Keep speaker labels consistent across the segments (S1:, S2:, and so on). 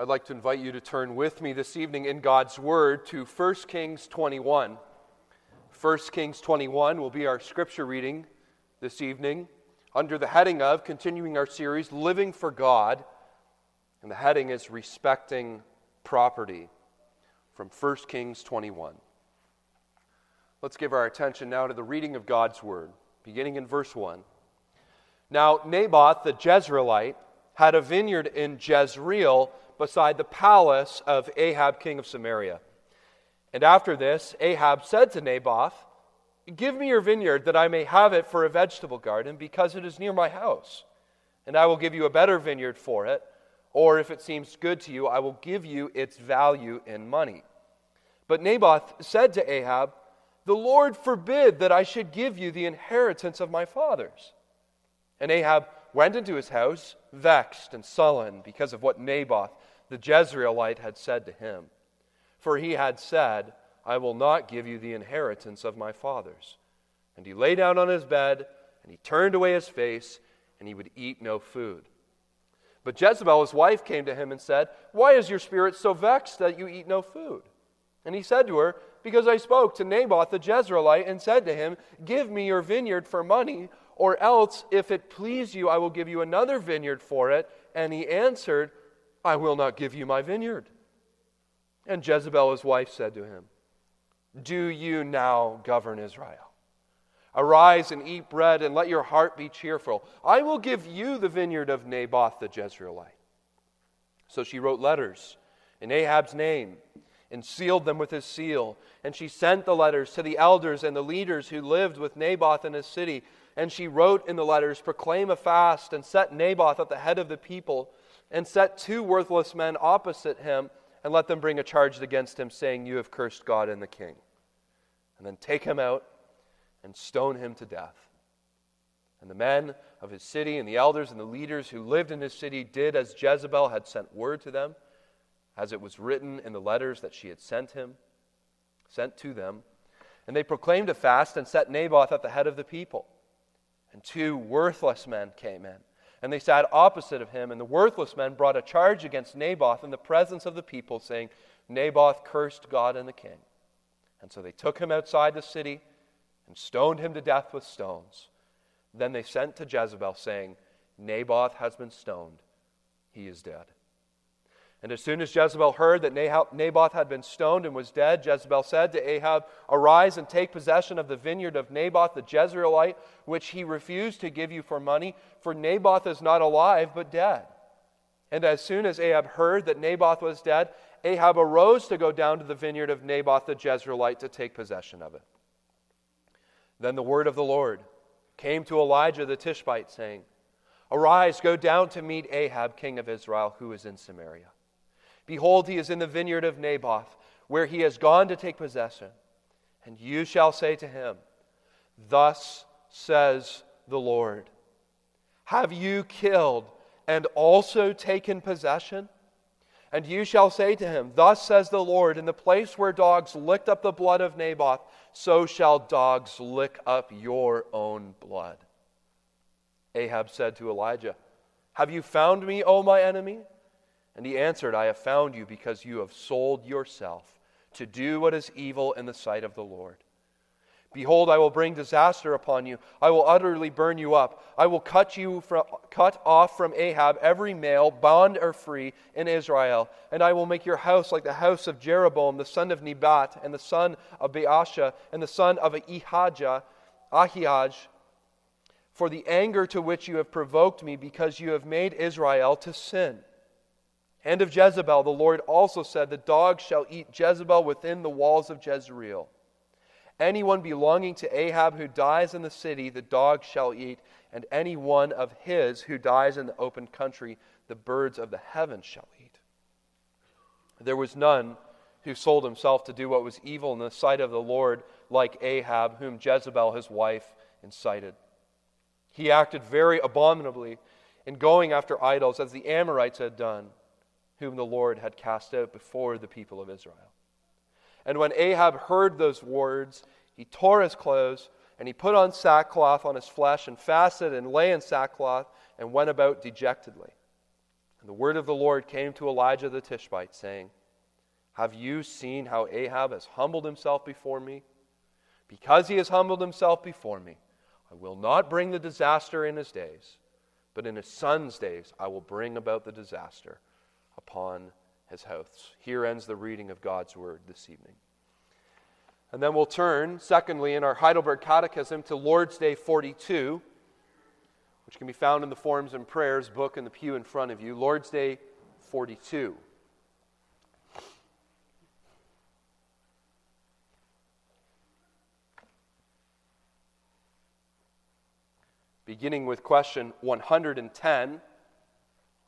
S1: I'd like to invite you to turn with me this evening in God's Word to 1 Kings 21. 1 Kings 21 will be our scripture reading this evening under the heading of continuing our series, Living for God. And the heading is Respecting Property from 1 Kings 21. Let's give our attention now to the reading of God's Word, beginning in verse 1. Now, Naboth the Jezreelite had a vineyard in Jezreel beside the palace of Ahab, king of Samaria. And after this, Ahab said to Naboth, Give me your vineyard that I may have it for a vegetable garden, because it is near my house. And I will give you a better vineyard for it. Or if it seems good to you, I will give you its value in money. But Naboth said to Ahab, The Lord forbid that I should give you the inheritance of my fathers. And Ahab went into his house, vexed and sullen because of what Naboth the Jezreelite had said to him. For he had said, I will not give you the inheritance of my fathers. And he lay down on his bed, and he turned away his face, and he would eat no food. But Jezebel, his wife, came to him and said, Why is your spirit so vexed that you eat no food? And he said to her, Because I spoke to Naboth the Jezreelite and said to him, Give me your vineyard for money, or else, if it please you, I will give you another vineyard for it. And he answered, I will not give you my vineyard. And Jezebel, his wife, said to him, Do you now govern Israel? Arise and eat bread, and let your heart be cheerful. I will give you the vineyard of Naboth the Jezreelite. So she wrote letters in Ahab's name and sealed them with his seal. And she sent the letters to the elders and the leaders who lived with Naboth in his city. And she wrote in the letters, Proclaim a fast and set Naboth at the head of the people and set two worthless men opposite him and let them bring a charge against him, saying, You have cursed God and the king. And then take him out and stone him to death. And the men of his city and the elders and the leaders who lived in his city did as Jezebel had sent word to them, as it was written in the letters that she had sent him, sent to them. And they proclaimed a fast and set Naboth at the head of the people. And two worthless men came in and they sat opposite of him. And the worthless men brought a charge against Naboth in the presence of the people, saying, Naboth cursed God and the king. And so they took him outside the city and stoned him to death with stones. Then they sent to Jezebel, saying, Naboth has been stoned. He is dead. And as soon as Jezebel heard that Naboth had been stoned and was dead, Jezebel said to Ahab, Arise and take possession of the vineyard of Naboth the Jezreelite, which he refused to give you for money, for Naboth is not alive, but dead. And as soon as Ahab heard that Naboth was dead, Ahab arose to go down to the vineyard of Naboth the Jezreelite to take possession of it. Then the word of the Lord came to Elijah the Tishbite, saying, Arise, go down to meet Ahab, king of Israel, who is in Samaria. Behold, he is in the vineyard of Naboth, where he has gone to take possession. And you shall say to him, Thus says the Lord Have you killed and also taken possession? And you shall say to him, Thus says the Lord, in the place where dogs licked up the blood of Naboth, so shall dogs lick up your own blood. Ahab said to Elijah, Have you found me, O my enemy? And he answered, I have found you because you have sold yourself to do what is evil in the sight of the Lord. Behold, I will bring disaster upon you. I will utterly burn you up. I will cut you from, cut off from Ahab every male, bond or free, in Israel, and I will make your house like the house of Jeroboam, the son of Nebat, and the son of Baasha, and the son of Ahijah, Ahijah, for the anger to which you have provoked me, because you have made Israel to sin. And of Jezebel, the Lord also said, The dogs shall eat Jezebel within the walls of Jezreel. Anyone belonging to Ahab who dies in the city, the dogs shall eat, and any one of his who dies in the open country, the birds of the heavens shall eat. There was none who sold himself to do what was evil in the sight of the Lord, like Ahab, whom Jezebel his wife incited. He acted very abominably in going after idols, as the Amorites had done whom the Lord had cast out before the people of Israel. And when Ahab heard those words, he tore his clothes, and he put on sackcloth on his flesh, and fasted and lay in sackcloth, and went about dejectedly. And the word of the Lord came to Elijah the Tishbite, saying, Have you seen how Ahab has humbled himself before me? Because he has humbled himself before me, I will not bring the disaster in his days, but in his son's days I will bring about the disaster upon his house. Here ends the reading of God's word this evening. And then we'll turn, secondly, in our Heidelberg Catechism to Lord's Day 42 which can be found in the Forms and Prayers book in the pew in front of you, Lord's Day 42. Beginning with question 110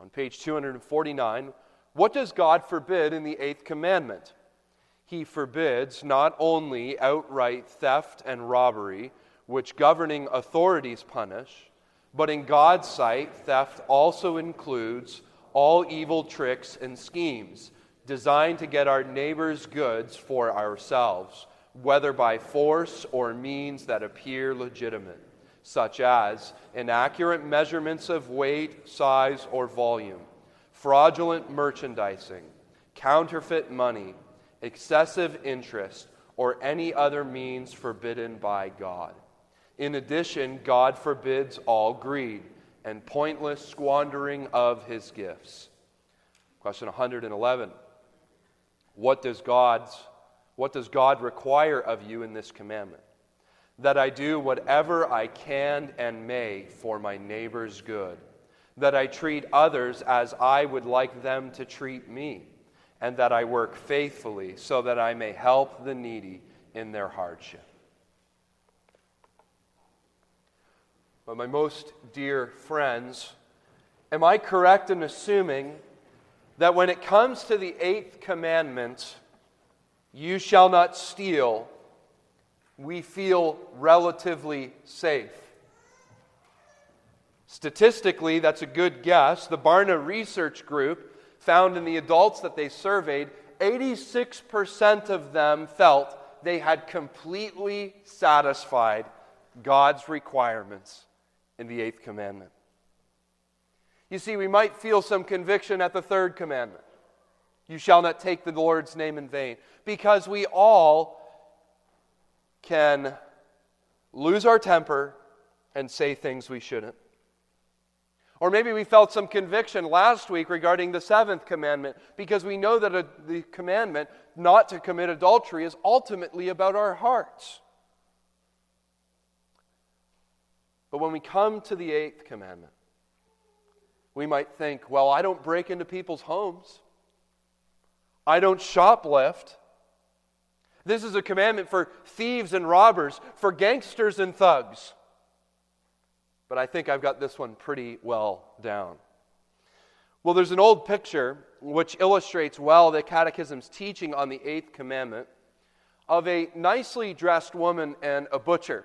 S1: on page 249 What does God forbid in the eighth commandment? He forbids not only outright theft and robbery, which governing authorities punish but in God's sight, theft also includes all evil tricks and schemes designed to get our neighbor's goods for ourselves, whether by force or means that appear legitimate, such as inaccurate measurements of weight, size, or volume, fraudulent merchandising, counterfeit money, excessive interest, or any other means forbidden by God. In addition, God forbids all greed and pointless squandering of his gifts. Question 111. What does God's what does God require of you in this commandment? That I do whatever I can and may for my neighbor's good, that I treat others as I would like them to treat me, and that I work faithfully so that I may help the needy in their hardship. But my most dear friends, am I correct in assuming that when it comes to the eighth commandment, you shall not steal, we feel relatively safe? Statistically, that's a good guess. The Barna Research Group found in the adults that they surveyed, 86% of them felt they had completely satisfied God's requirements in the eighth commandment. You see, we might feel some conviction at the third commandment you shall not take the Lord's name in vain, because we all can lose our temper and say things we shouldn't. Or maybe we felt some conviction last week regarding the seventh commandment because we know that a, the commandment not to commit adultery is ultimately about our hearts. But when we come to the eighth commandment, we might think, well, I don't break into people's homes, I don't shoplift. This is a commandment for thieves and robbers, for gangsters and thugs. But I think I've got this one pretty well down. Well, there's an old picture which illustrates well the Catechism's teaching on the eighth commandment of a nicely dressed woman and a butcher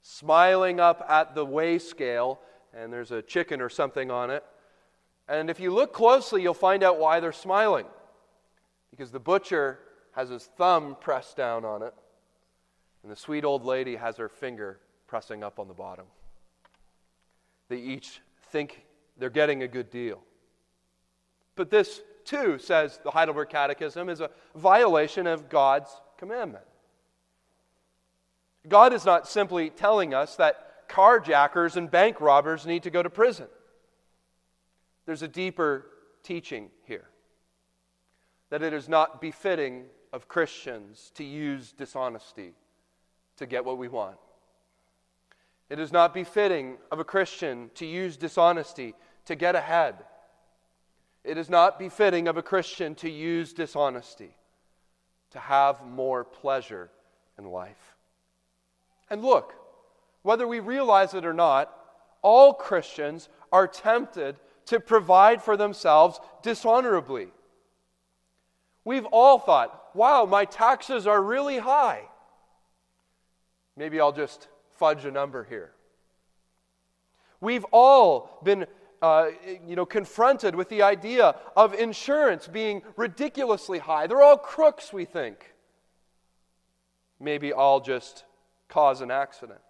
S1: smiling up at the weigh scale, and there's a chicken or something on it. And if you look closely, you'll find out why they're smiling. Because the butcher has his thumb pressed down on it, and the sweet old lady has her finger pressing up on the bottom. They each think they're getting a good deal. But this, too, says the Heidelberg Catechism, is a violation of God's commandment. God is not simply telling us that carjackers and bank robbers need to go to prison. There's a deeper teaching here that it is not befitting of Christians to use dishonesty to get what we want. It is not befitting of a Christian to use dishonesty to get ahead. It is not befitting of a Christian to use dishonesty to have more pleasure in life. And look, whether we realize it or not, all Christians are tempted to provide for themselves dishonorably. We've all thought, wow, my taxes are really high. Maybe I'll just fudge a number here. We've all been uh, you know, confronted with the idea of insurance being ridiculously high. They're all crooks, we think. Maybe I'll just cause an accident.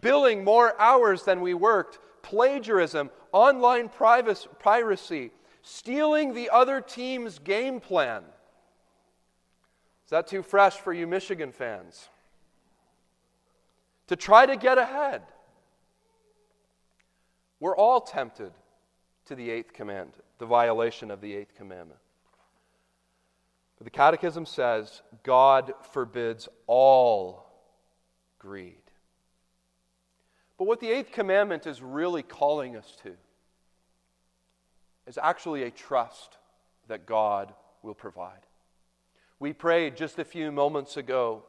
S1: Billing more hours than we worked, plagiarism, online piracy, stealing the other team's game plan. Is that too fresh for you Michigan fans? To try to get ahead. We're all tempted to the eighth command, the violation of the eighth commandment. But the Catechism says God forbids all greed. But what the eighth commandment is really calling us to is actually a trust that God will provide. We prayed just a few moments ago,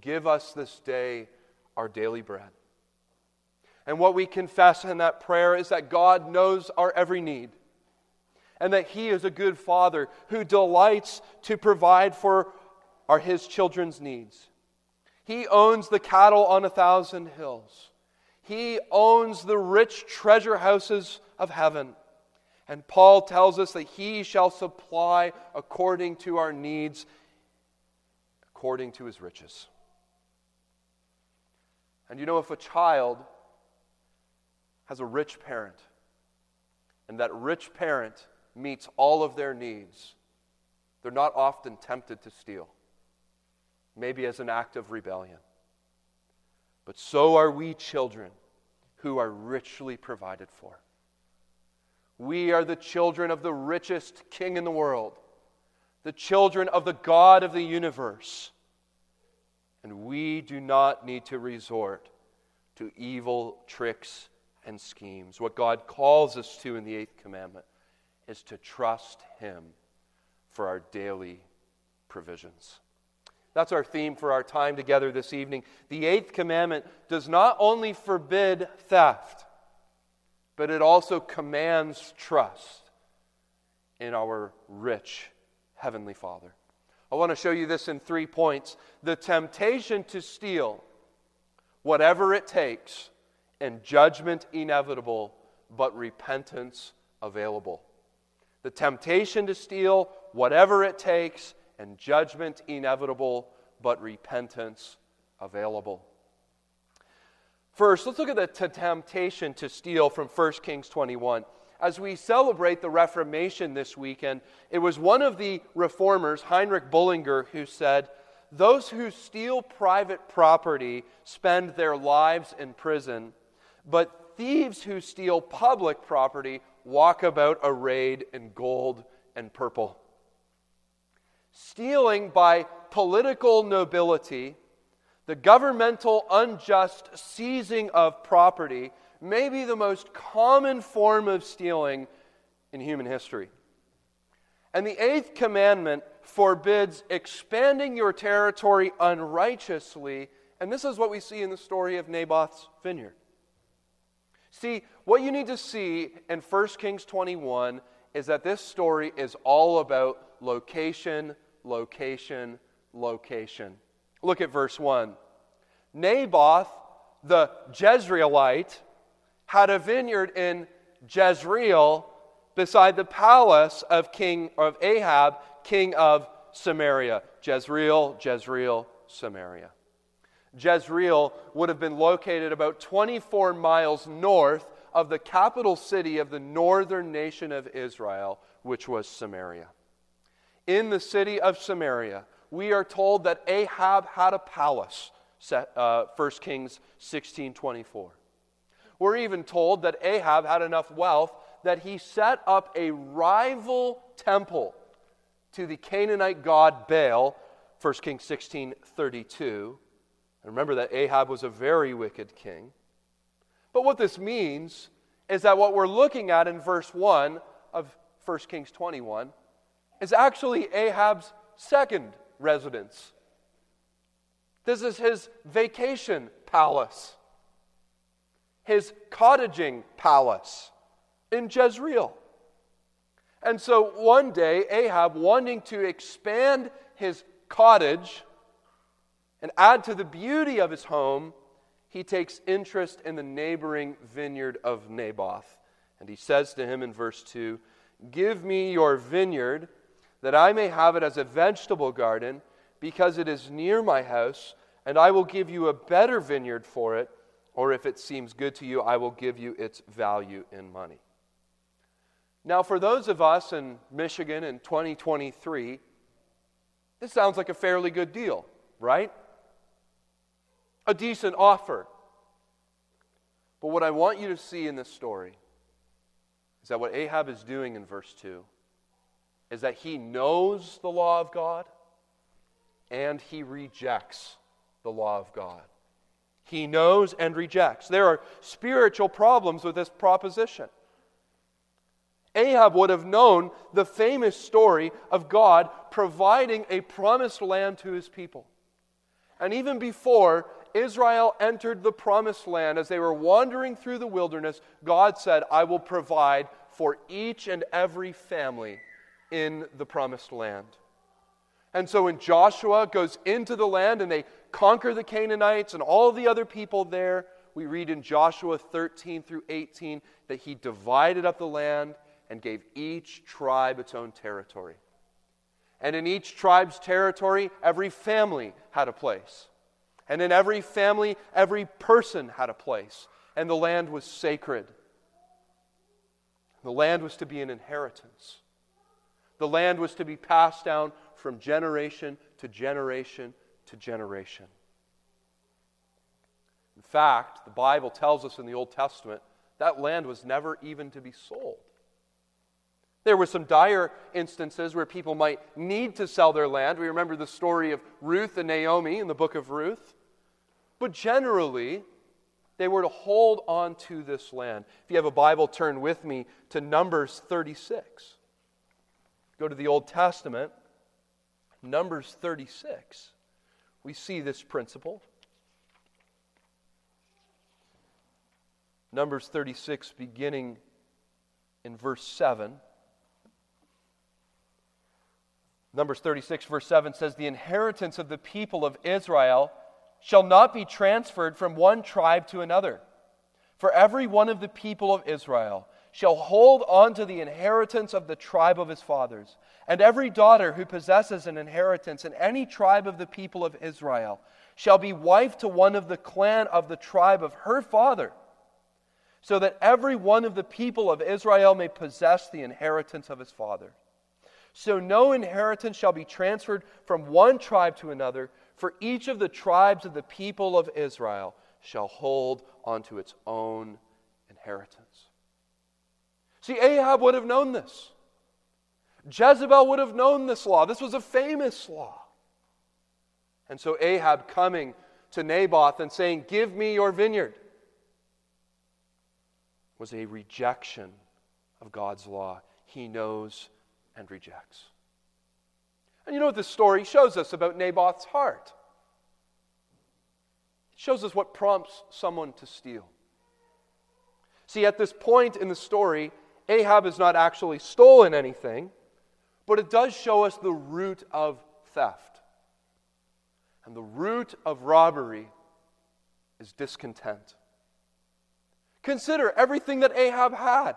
S1: give us this day our daily bread. And what we confess in that prayer is that God knows our every need and that He is a good Father who delights to provide for our, His children's needs. He owns the cattle on a thousand hills. He owns the rich treasure houses of heaven. And Paul tells us that He shall supply according to our needs, according to His riches. And you know, if a child has a rich parent, and that rich parent meets all of their needs, they're not often tempted to steal, maybe as an act of rebellion. But so are we children who are richly provided for. We are the children of the richest king in the world, the children of the God of the universe. And we do not need to resort to evil tricks and schemes. What God calls us to in the eighth commandment is to trust Him for our daily provisions. That's our theme for our time together this evening. The eighth commandment does not only forbid theft, but it also commands trust in our rich Heavenly Father. I want to show you this in three points. The temptation to steal, whatever it takes, and judgment inevitable, but repentance available the temptation to steal, whatever it takes, and judgment inevitable, but repentance available. First, let's look at the t- temptation to steal from 1 Kings 21. As we celebrate the Reformation this weekend, it was one of the reformers, Heinrich Bullinger, who said, Those who steal private property spend their lives in prison, but thieves who steal public property walk about arrayed in gold and purple. Stealing by political nobility, the governmental unjust seizing of property may be the most common form of stealing in human history. And the eighth commandment forbids expanding your territory unrighteously. And this is what we see in the story of Naboth's vineyard. See, what you need to see in 1 Kings 21 is that this story is all about location, location, location. Look at verse 1. Naboth, the Jezreelite, had a vineyard in Jezreel beside the palace of king of Ahab, king of Samaria. Jezreel, Jezreel, Samaria. Jezreel would have been located about 24 miles north of the capital city of the northern nation of Israel, which was Samaria. In the city of Samaria, we are told that Ahab had a palace, uh, 1 Kings 16 24. We're even told that Ahab had enough wealth that he set up a rival temple to the Canaanite god Baal, 1 Kings 16 32 and remember that Ahab was a very wicked king. But what this means is that what we're looking at in verse 1 of 1 Kings 21 is actually Ahab's second residence. This is his vacation palace, his cottaging palace in Jezreel. And so one day, Ahab, wanting to expand his cottage, and add to the beauty of his home, he takes interest in the neighboring vineyard of Naboth. And he says to him in verse 2 Give me your vineyard, that I may have it as a vegetable garden, because it is near my house, and I will give you a better vineyard for it, or if it seems good to you, I will give you its value in money. Now, for those of us in Michigan in 2023, this sounds like a fairly good deal, right? A decent offer. But what I want you to see in this story is that what Ahab is doing in verse 2 is that he knows the law of God and he rejects the law of God. He knows and rejects. There are spiritual problems with this proposition. Ahab would have known the famous story of God providing a promised land to his people. And even before Israel entered the promised land, as they were wandering through the wilderness, God said, I will provide for each and every family in the promised land. And so when Joshua goes into the land and they conquer the Canaanites and all the other people there, we read in Joshua 13 through 18 that he divided up the land and gave each tribe its own territory. And in each tribe's territory, every family had a place. And in every family, every person had a place. And the land was sacred. The land was to be an inheritance. The land was to be passed down from generation to generation to generation. In fact, the Bible tells us in the Old Testament that land was never even to be sold. There were some dire instances where people might need to sell their land. We remember the story of Ruth and Naomi in the book of Ruth. But generally, they were to hold on to this land. If you have a Bible, turn with me to Numbers 36. Go to the Old Testament, Numbers 36. We see this principle. Numbers 36, beginning in verse 7. Numbers 36, verse 7 says, The inheritance of the people of Israel shall not be transferred from one tribe to another. For every one of the people of Israel shall hold on to the inheritance of the tribe of his fathers. And every daughter who possesses an inheritance in any tribe of the people of Israel shall be wife to one of the clan of the tribe of her father, so that every one of the people of Israel may possess the inheritance of his father. So no inheritance shall be transferred from one tribe to another, for each of the tribes of the people of Israel shall hold onto its own inheritance. See, Ahab would have known this. Jezebel would have known this law. This was a famous law. And so Ahab coming to Naboth and saying, Give me your vineyard, was a rejection of God's law. He knows and rejects. And you know what this story shows us about Naboth's heart? It shows us what prompts someone to steal. See, at this point in the story, Ahab has not actually stolen anything, but it does show us the root of theft. And the root of robbery is discontent. Consider everything that Ahab had.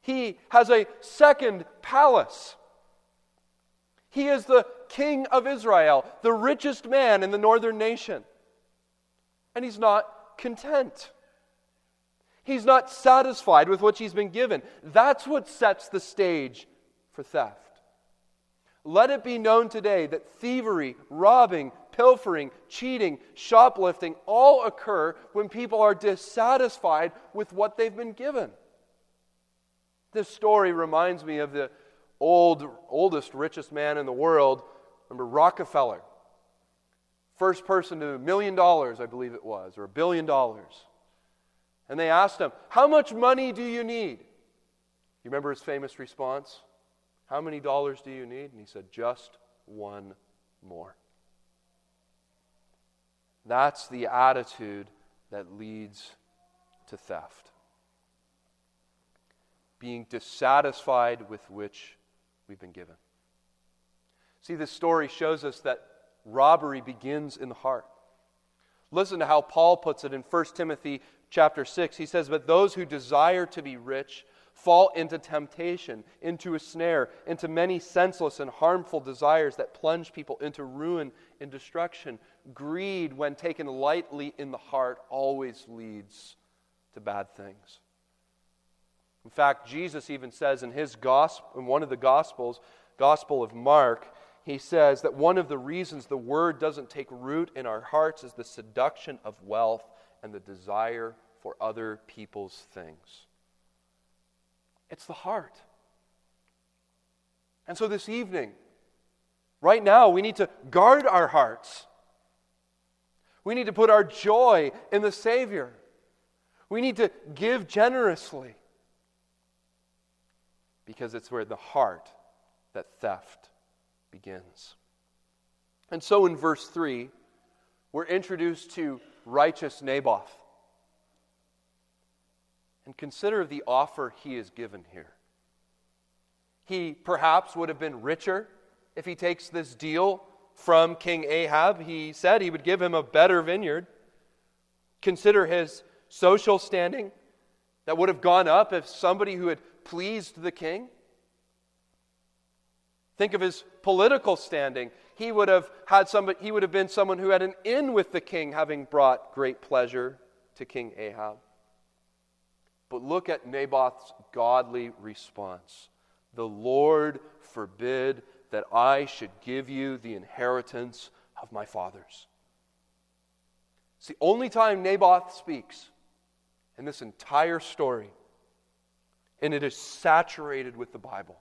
S1: He has a second palace. He is the king of Israel, the richest man in the northern nation. And he's not content. He's not satisfied with what he's been given. That's what sets the stage for theft. Let it be known today that thievery, robbing, pilfering, cheating, shoplifting all occur when people are dissatisfied with what they've been given. This story reminds me of the old, oldest, richest man in the world. Remember Rockefeller? First person to a million dollars, I believe it was, or a billion dollars. And they asked him, How much money do you need? You remember his famous response? How many dollars do you need? And he said, Just one more. That's the attitude that leads to theft being dissatisfied with which we've been given. See, this story shows us that robbery begins in the heart. Listen to how Paul puts it in 1 Timothy chapter 6. He says, But those who desire to be rich fall into temptation, into a snare, into many senseless and harmful desires that plunge people into ruin and destruction. Greed, when taken lightly in the heart, always leads to bad things. In fact, Jesus even says in his gospel, in one of the gospels, Gospel of Mark, he says that one of the reasons the word doesn't take root in our hearts is the seduction of wealth and the desire for other people's things. It's the heart. And so this evening, right now, we need to guard our hearts. We need to put our joy in the Savior. We need to give generously because it's where the heart that theft begins. And so in verse 3, we're introduced to righteous Naboth. And consider the offer he is given here. He perhaps would have been richer if he takes this deal from King Ahab. He said he would give him a better vineyard. Consider his social standing that would have gone up if somebody who had pleased the king. Think of his political standing. He would have had somebody, he would have been someone who had an in with the king, having brought great pleasure to King Ahab. But look at Naboth's godly response. The Lord forbid that I should give you the inheritance of my fathers. It's the only time Naboth speaks in this entire story, and it is saturated with the Bible.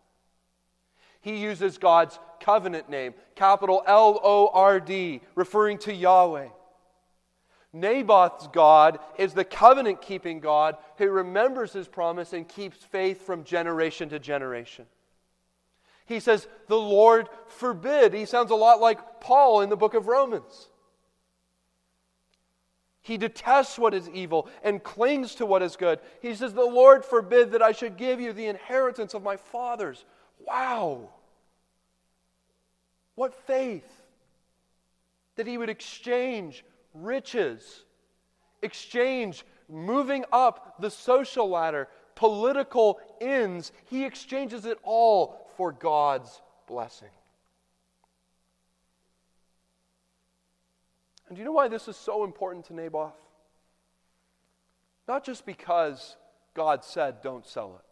S1: He uses God's covenant name, capital L O R D, referring to Yahweh. Naboth's God is the covenant keeping God who remembers his promise and keeps faith from generation to generation. He says, The Lord forbid. He sounds a lot like Paul in the book of Romans. He detests what is evil and clings to what is good. He says, The Lord forbid that I should give you the inheritance of my fathers. Wow. What faith that he would exchange riches, exchange moving up the social ladder, political ends. He exchanges it all for God's blessing. And do you know why this is so important to Naboth? Not just because God said, don't sell it.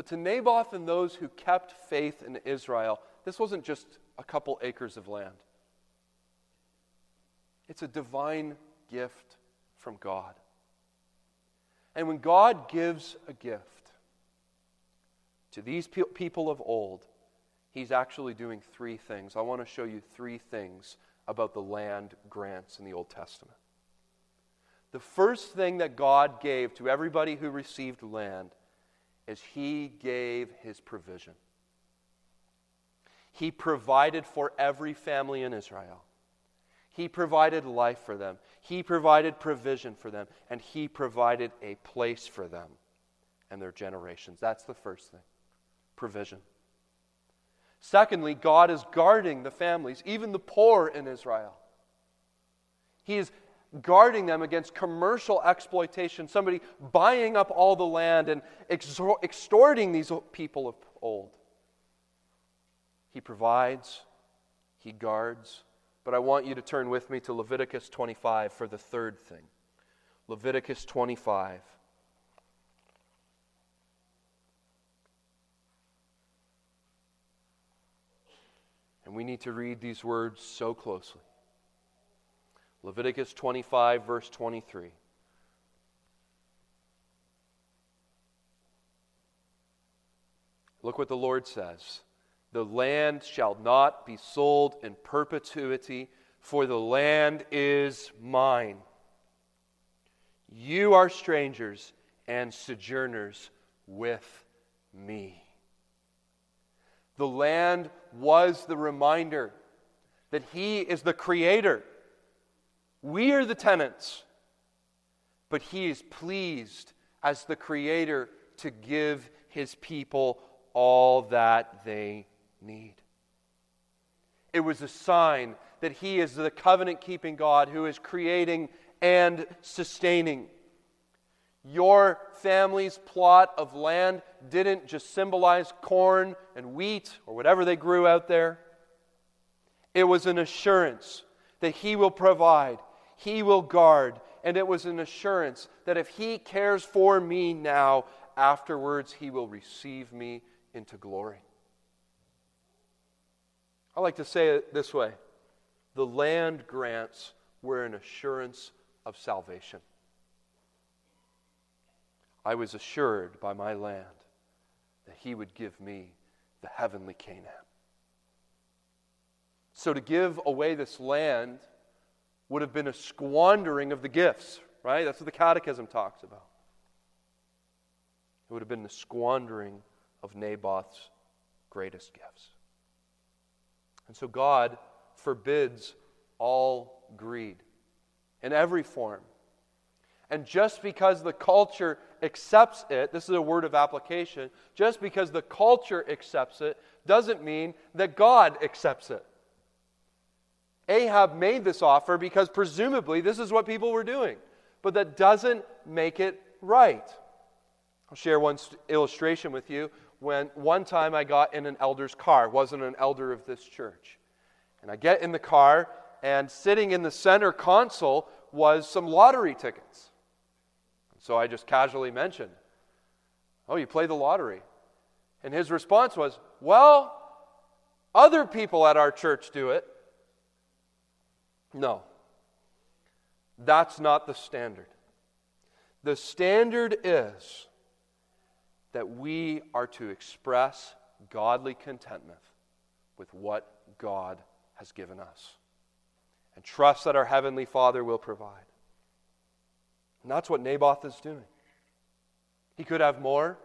S1: But to Naboth and those who kept faith in Israel, this wasn't just a couple acres of land. It's a divine gift from God. And when God gives a gift to these pe- people of old, He's actually doing three things. I want to show you three things about the land grants in the Old Testament. The first thing that God gave to everybody who received land is He gave His provision. He provided for every family in Israel. He provided life for them. He provided provision for them. And He provided a place for them and their generations. That's the first thing provision. Secondly, God is guarding the families, even the poor in Israel. He is guarding them against commercial exploitation, somebody buying up all the land and extorting these people of old. He provides, He guards. But I want you to turn with me to Leviticus 25 for the third thing. Leviticus 25. And we need to read these words so closely. Leviticus 25, verse 23. Look what the Lord says. The land shall not be sold in perpetuity, for the land is mine. You are strangers and sojourners with me. The land was the reminder that He is the creator. We are the tenants. But He is pleased as the creator to give His people all that they need. It was a sign that He is the covenant keeping God who is creating and sustaining. Your family's plot of land didn't just symbolize corn and wheat or whatever they grew out there. It was an assurance that He will provide, He will guard, and it was an assurance that if he cares for me now, afterwards he will receive me into glory. I like to say it this way the land grants were an assurance of salvation. I was assured by my land that he would give me the heavenly Canaan. So to give away this land would have been a squandering of the gifts, right? That's what the Catechism talks about. It would have been the squandering of Naboth's greatest gifts. And so God forbids all greed in every form. And just because the culture accepts it, this is a word of application, just because the culture accepts it doesn't mean that God accepts it. Ahab made this offer because presumably this is what people were doing, but that doesn't make it right. I'll share one illustration with you. When one time I got in an elder's car, wasn't an elder of this church. And I get in the car, and sitting in the center console was some lottery tickets. So I just casually mentioned, Oh, you play the lottery. And his response was, Well, other people at our church do it. No, that's not the standard. The standard is that we are to express godly contentment with what God has given us and trust that our Heavenly Father will provide. And that's what Naboth is doing. He could have more,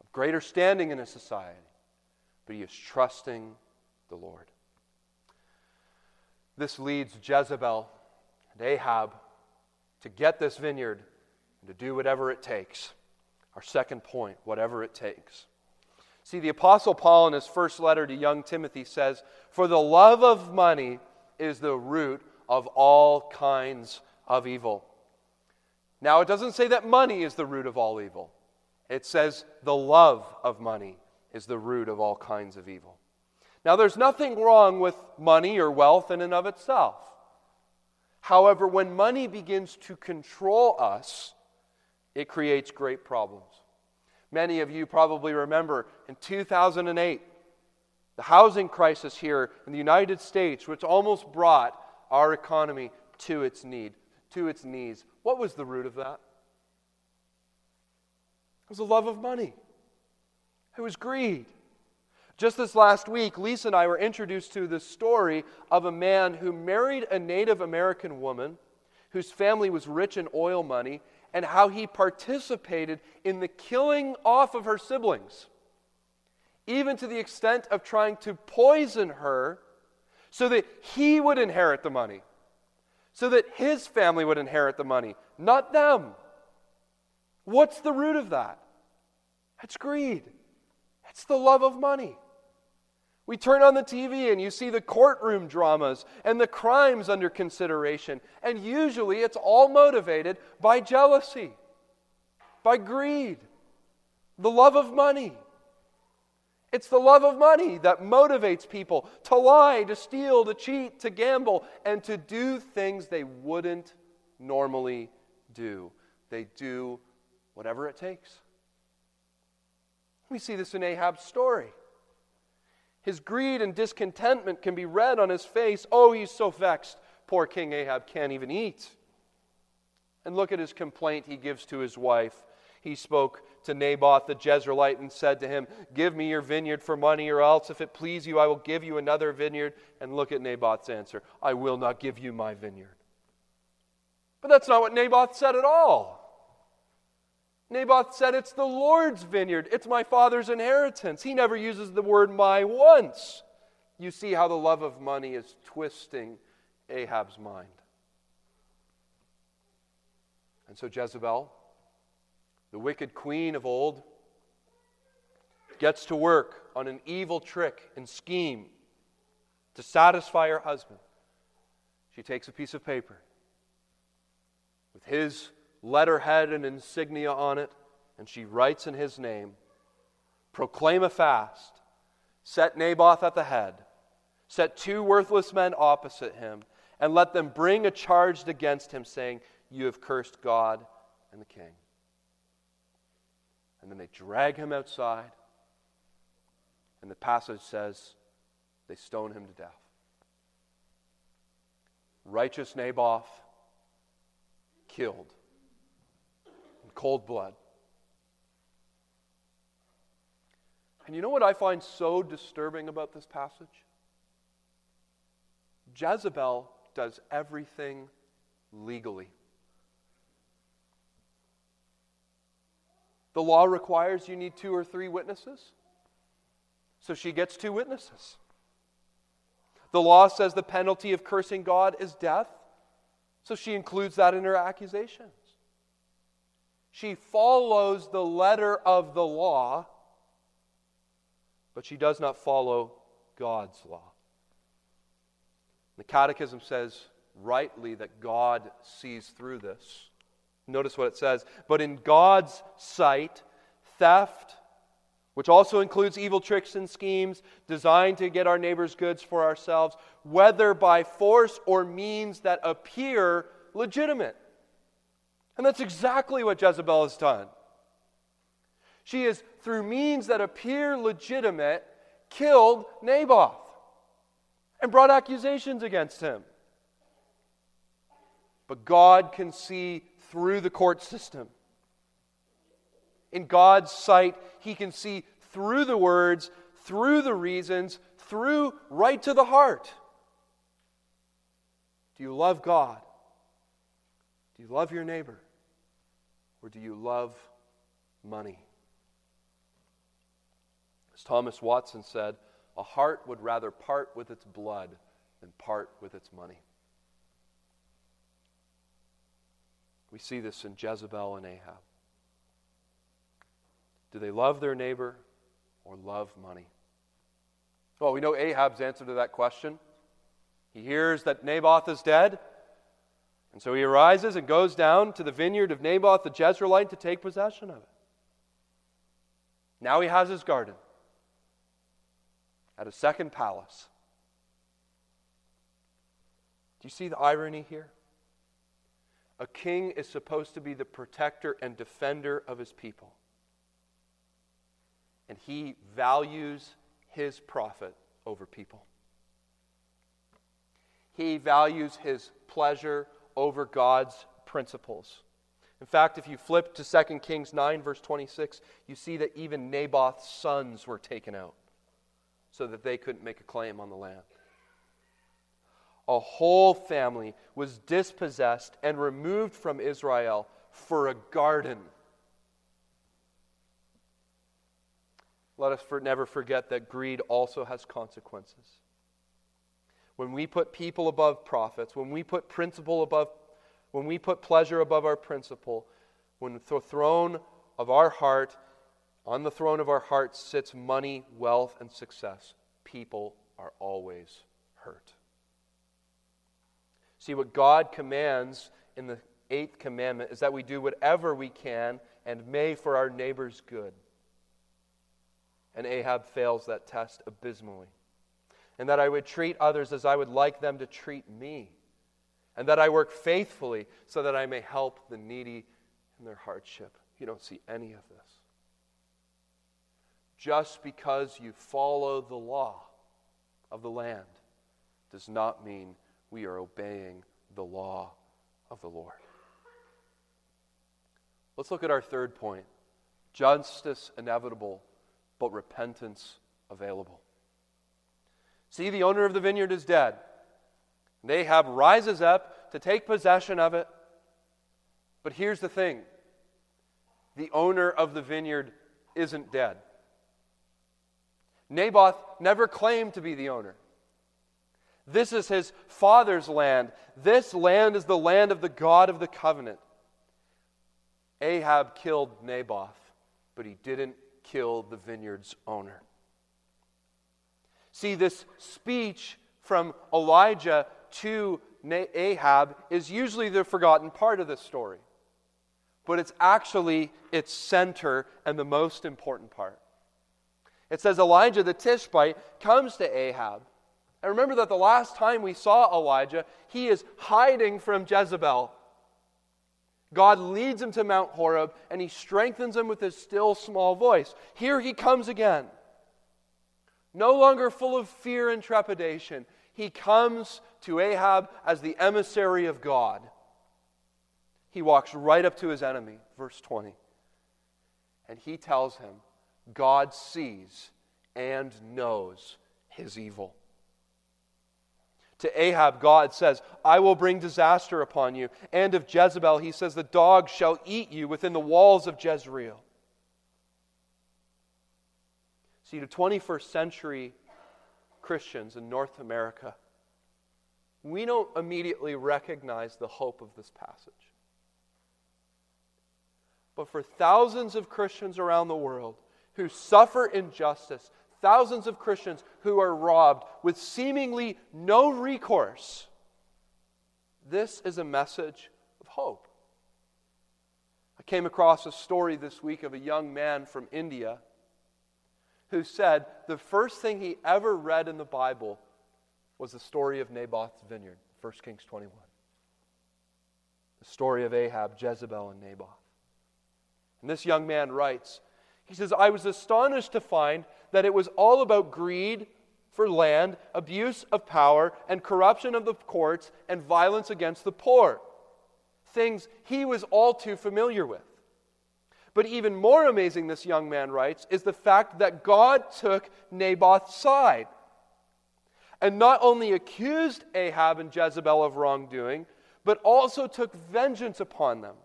S1: of greater standing in a society, but he is trusting the Lord. This leads Jezebel and Ahab to get this vineyard and to do whatever it takes. Our second point, whatever it takes. See, the Apostle Paul in his first letter to young Timothy says, For the love of money is the root of all kinds of evil. Now, it doesn't say that money is the root of all evil, it says the love of money is the root of all kinds of evil. Now, there's nothing wrong with money or wealth in and of itself. However, when money begins to control us, it creates great problems. Many of you probably remember in 2008, the housing crisis here in the United States, which almost brought our economy to its need, to its knees. What was the root of that? It was the love of money. It was greed. Just this last week, Lisa and I were introduced to the story of a man who married a Native American woman whose family was rich in oil money and how he participated in the killing off of her siblings even to the extent of trying to poison her so that he would inherit the money, so that his family would inherit the money, not them. What's the root of that? It's greed, it's the love of money. We turn on the TV and you see the courtroom dramas and the crimes under consideration, and usually it's all motivated by jealousy, by greed, the love of money. It's the love of money that motivates people to lie, to steal, to cheat, to gamble, and to do things they wouldn't normally do. They do whatever it takes. We see this in Ahab's story. His greed and discontentment can be read on his face. Oh, he's so vexed. Poor King Ahab can't even eat. And look at his complaint he gives to his wife. He spoke to Naboth the Jezreelite and said to him, Give me your vineyard for money, or else, if it please you, I will give you another vineyard. And look at Naboth's answer I will not give you my vineyard. But that's not what Naboth said at all. Naboth said, It's the Lord's vineyard, it's my father's inheritance. He never uses the word my once. You see how the love of money is twisting Ahab's mind. And so Jezebel the wicked queen of old, gets to work on an evil trick and scheme to satisfy her husband. She takes a piece of paper with his letterhead and insignia on it, and she writes in his name Proclaim a fast, set Naboth at the head, set two worthless men opposite him, and let them bring a charge against him, saying, You have cursed God and the king. And then they drag him outside. And the passage says they stone him to death. Righteous Naboth killed cold blood. And you know what I find so disturbing about this passage? Jezebel does everything legally. The law requires you need two or three witnesses. So she gets two witnesses. The law says the penalty of cursing God is death. So she includes that in her accusations. She follows the letter of the law, but she does not follow God's law. The Catechism says rightly that God sees through this. Notice what it says. But in God's sight, theft, which also includes evil tricks and schemes designed to get our neighbor's goods for ourselves, whether by force or means that appear legitimate. And that's exactly what Jezebel has done. She has, through means that appear legitimate, killed Naboth and brought accusations against him. But God can see through the court system. In God's sight, He can see through the words, through the reasons, through right to the heart. Do you love God? Do you love your neighbor? Or do you love money? As Thomas Watson said, a heart would rather part with its blood than part with its money. We see this in Jezebel and Ahab. Do they love their neighbor or love money? Well, we know Ahab's answer to that question. He hears that Naboth is dead, and so he arises and goes down to the vineyard of Naboth the Jezreelite to take possession of it. Now he has his garden at a second palace. Do you see the irony here? A king is supposed to be the protector and defender of his people. And he values his profit over people. He values his pleasure over God's principles. In fact, if you flip to 2 Kings 9, verse 26, you see that even Naboth's sons were taken out so that they couldn't make a claim on the land a whole family was dispossessed and removed from Israel for a garden. Let us for, never forget that greed also has consequences. When we put people above profits, when we put principle above, when we put pleasure above our principle, when the throne of our heart, on the throne of our heart sits money, wealth, and success, people are always hurt. See, what God commands in the eighth commandment is that we do whatever we can and may for our neighbor's good. And Ahab fails that test abysmally. And that I would treat others as I would like them to treat me. And that I work faithfully so that I may help the needy in their hardship. You don't see any of this. Just because you follow the law of the land does not mean we are obeying the law of the Lord. Let's look at our third point justice inevitable, but repentance available. See, the owner of the vineyard is dead. Ahab rises up to take possession of it. But here's the thing the owner of the vineyard isn't dead. Naboth never claimed to be the owner. This is his father's land. This land is the land of the God of the covenant. Ahab killed Naboth, but he didn't kill the vineyard's owner. See, this speech from Elijah to Ahab is usually the forgotten part of this story, but it's actually its center and the most important part. It says Elijah the Tishbite comes to Ahab and remember that the last time we saw Elijah, he is hiding from Jezebel. God leads him to Mount Horeb and he strengthens him with his still small voice. Here he comes again. No longer full of fear and trepidation, he comes to Ahab as the emissary of God. He walks right up to his enemy, verse 20, and he tells him, God sees and knows his evil. To Ahab, God says, I will bring disaster upon you. And of Jezebel, he says, The dogs shall eat you within the walls of Jezreel. See, to 21st century Christians in North America, we don't immediately recognize the hope of this passage. But for thousands of Christians around the world who suffer injustice, thousands of Christians who are robbed with seemingly no recourse. This is a message of hope. I came across a story this week of a young man from India who said the first thing he ever read in the Bible was the story of Naboth's vineyard, 1 Kings 21. The story of Ahab, Jezebel, and Naboth. And this young man writes, he says, I was astonished to find that it was all about greed for land, abuse of power, and corruption of the courts, and violence against the poor. Things he was all too familiar with. But even more amazing, this young man writes, is the fact that God took Naboth's side and not only accused Ahab and Jezebel of wrongdoing, but also took vengeance upon them.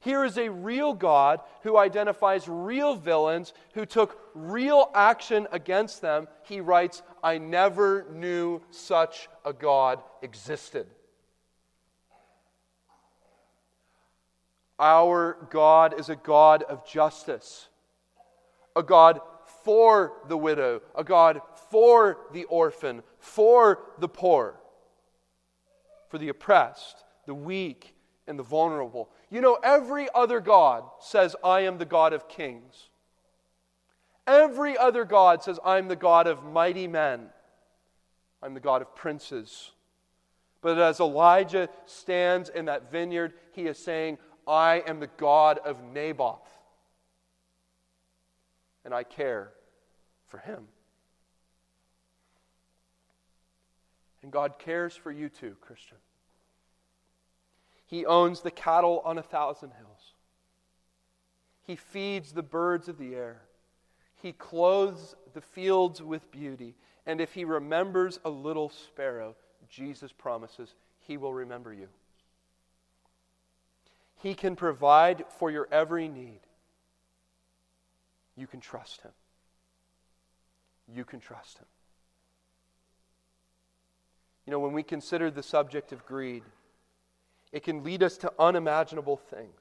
S1: Here is a real God who identifies real villains who took real action against them. He writes, I never knew such a God existed. Our God is a God of justice, a God for the widow, a God for the orphan, for the poor, for the oppressed, the weak, and the vulnerable. You know, every other God says, I am the God of kings. Every other God says, I'm the God of mighty men. I'm the God of princes. But as Elijah stands in that vineyard, he is saying, I am the God of Naboth. And I care for him. And God cares for you too, Christian. He owns the cattle on a thousand hills. He feeds the birds of the air. He clothes the fields with beauty. And if he remembers a little sparrow, Jesus promises he will remember you. He can provide for your every need. You can trust him. You can trust him. You know, when we consider the subject of greed, it can lead us to unimaginable things.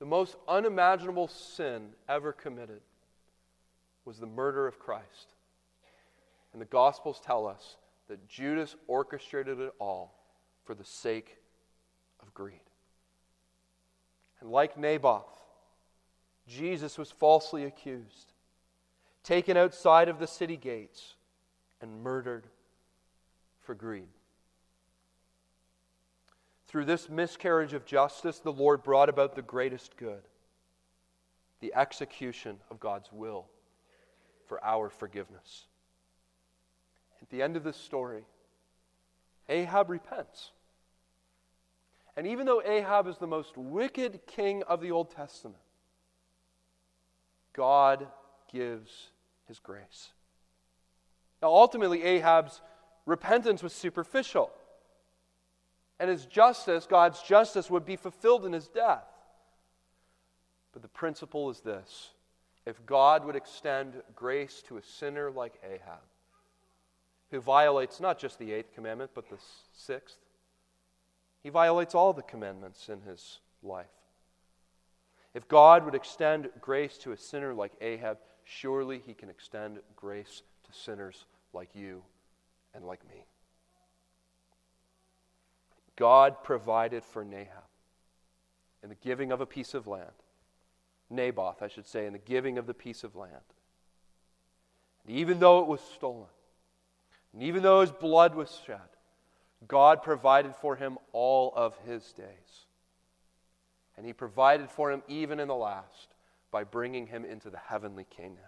S1: The most unimaginable sin ever committed was the murder of Christ. And the Gospels tell us that Judas orchestrated it all for the sake of greed. And like Naboth, Jesus was falsely accused, taken outside of the city gates, and murdered for greed. Through this miscarriage of justice, the Lord brought about the greatest good the execution of God's will for our forgiveness. At the end of this story, Ahab repents. And even though Ahab is the most wicked king of the Old Testament, God gives his grace. Now, ultimately, Ahab's repentance was superficial and his justice, God's justice, would be fulfilled in his death. But the principle is this if God would extend grace to a sinner like Ahab, who violates not just the eighth commandment, but the sixth, he violates all the commandments in his life. If God would extend grace to a sinner like Ahab, surely he can extend grace to sinners like you and like me. God provided for Nahab in the giving of a piece of land. Naboth, I should say, in the giving of the piece of land. And even though it was stolen, and even though his blood was shed, God provided for him all of his days. And he provided for him even in the last by bringing him into the heavenly kingdom.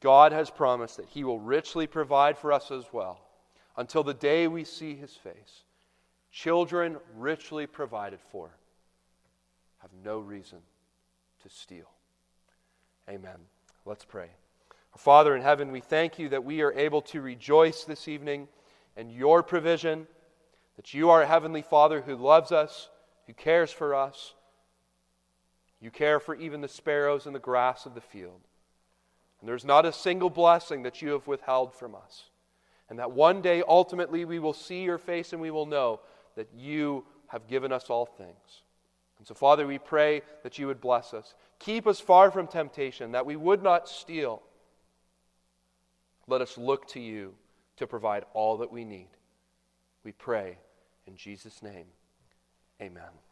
S1: God has promised that he will richly provide for us as well until the day we see his face. Children richly provided for have no reason to steal. Amen. Let's pray. Father in heaven, we thank you that we are able to rejoice this evening in your provision, that you are a heavenly Father who loves us, who cares for us. You care for even the sparrows and the grass of the field. And there's not a single blessing that you have withheld from us. And that one day, ultimately, we will see your face and we will know that you have given us all things. And so, Father, we pray that you would bless us. Keep us far from temptation, that we would not steal. Let us look to you to provide all that we need. We pray in Jesus' name. Amen.